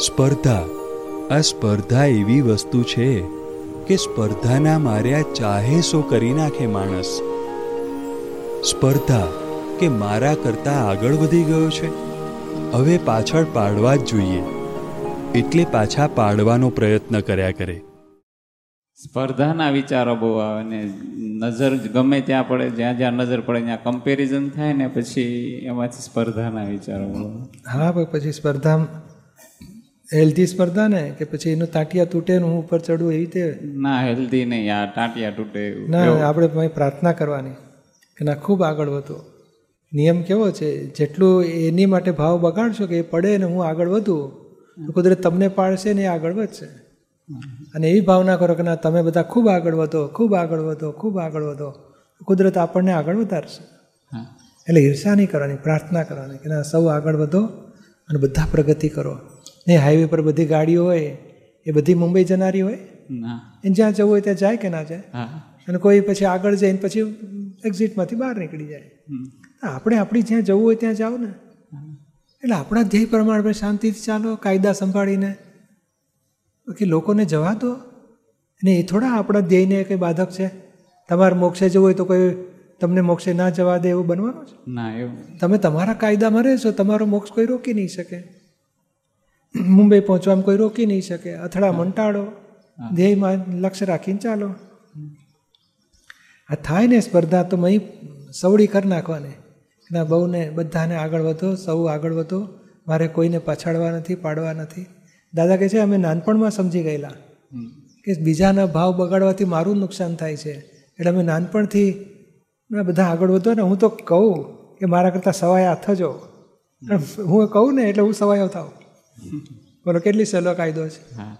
સ્પર્ધા. આ સ્પર્ધા એવી વસ્તુ છે કે સ્પર્ધાના માર્યા ચાહે સો કરી નાખે માણસ. સ્પર્ધા કે મારા કરતાં આગળ વધી ગયો છે? હવે પાછળ પાડવા જ જોઈએ. એટલે પાછા પાડવાનો પ્રયત્ન કર્યા કરે. સ્પર્ધાના વિચારો બહુ આવે ને નજર ગમે ત્યાં પડે જ્યાં જ્યાં નજર પડે ત્યાં કમ્પેરિઝન થાય ને પછી એમાંથી સ્પર્ધાના વિચારો હા પણ પછી સ્પર્ધા હેલ્ધી સ્પર્ધા ને? કે પછી એનું તાટિયા તૂટે હું ઉપર ચડું એવી રીતે? ના હેલ્ધી નહીં. આ ટાંટિયા તૂટે ના આપણે પ્રાર્થના કરવાની કે ના ખૂબ આગળ વધો. નિયમ કેવો છે? જેટલું એની માટે ભાવ બગાડશો કે એ પડે ને હું આગળ વધું તો કુદરત તમને પાડશે ને એ આગળ વધશે. અને એવી ભાવના કરો કે ના તમે બધા ખૂબ આગળ વધો ખૂબ આગળ વધો ખૂબ આગળ વધો કુદરત આપણને આગળ વધારશે. હા. એટલે ઈર્ષા નહીં કરવાની પ્રાર્થના કરવાની કે ના સૌ આગળ વધો અને બધા પ્રગતિ કરો. ને હાઈવે પર બધી ગાડીઓ હોય એ બધી મુંબઈ જનારી હોય? એને જ્યાં જવું હોય ત્યાં જાય કે ના જાય? અને કોઈ પછી આગળ જઈને પછી એક્ઝિટમાંથી બહાર નીકળી જાય. આપણે આપણી જ્યાં જવું હોય ત્યાં જાઓ ને. એટલે આપણા ધ્યેય પ્રમાણે આપણે શાંતિથી ચાલો કાયદા સંભાળીને. બાકી લોકોને જવા દો. અને એ થોડા આપણા ધ્યેયને કંઈ બાધક છે? તમારે મોક્ષે જવું હોય તો કોઈ તમને મોક્ષે ના જવા દે એવું બનવાનું છે? ના એવું. તમે તમારા કાયદામાં રહેશો તમારો મોક્ષ કોઈ રોકી નહીં શકે. મુંબઈ પહોંચવામાં કોઈ રોકી નહીં શકે. અથડા મંટાળો ધ્યેયમાં લક્ષ્ય રાખીને ચાલો. આ થાય ને સ્પર્ધા તો અહીં સવડી કરી નાખવાની. ના બહુને બધાને આગળ વધો સૌ આગળ વધો. મારે કોઈને પછાડવા નથી પાડવા નથી. દાદા કહે છે અમે નાનપણમાં સમજી ગયેલા કે બીજાના ભાવ બગાડવાથી મારું નુકસાન થાય છે. એટલે અમે નાનપણથી બધા આગળ વધો ને હું તો કહું કે મારા કરતાં સવાયા થજો. હું કહું ને એટલે હું સવાયો થાવ બોલો કેટલી સહેલો કાયદો છે હા.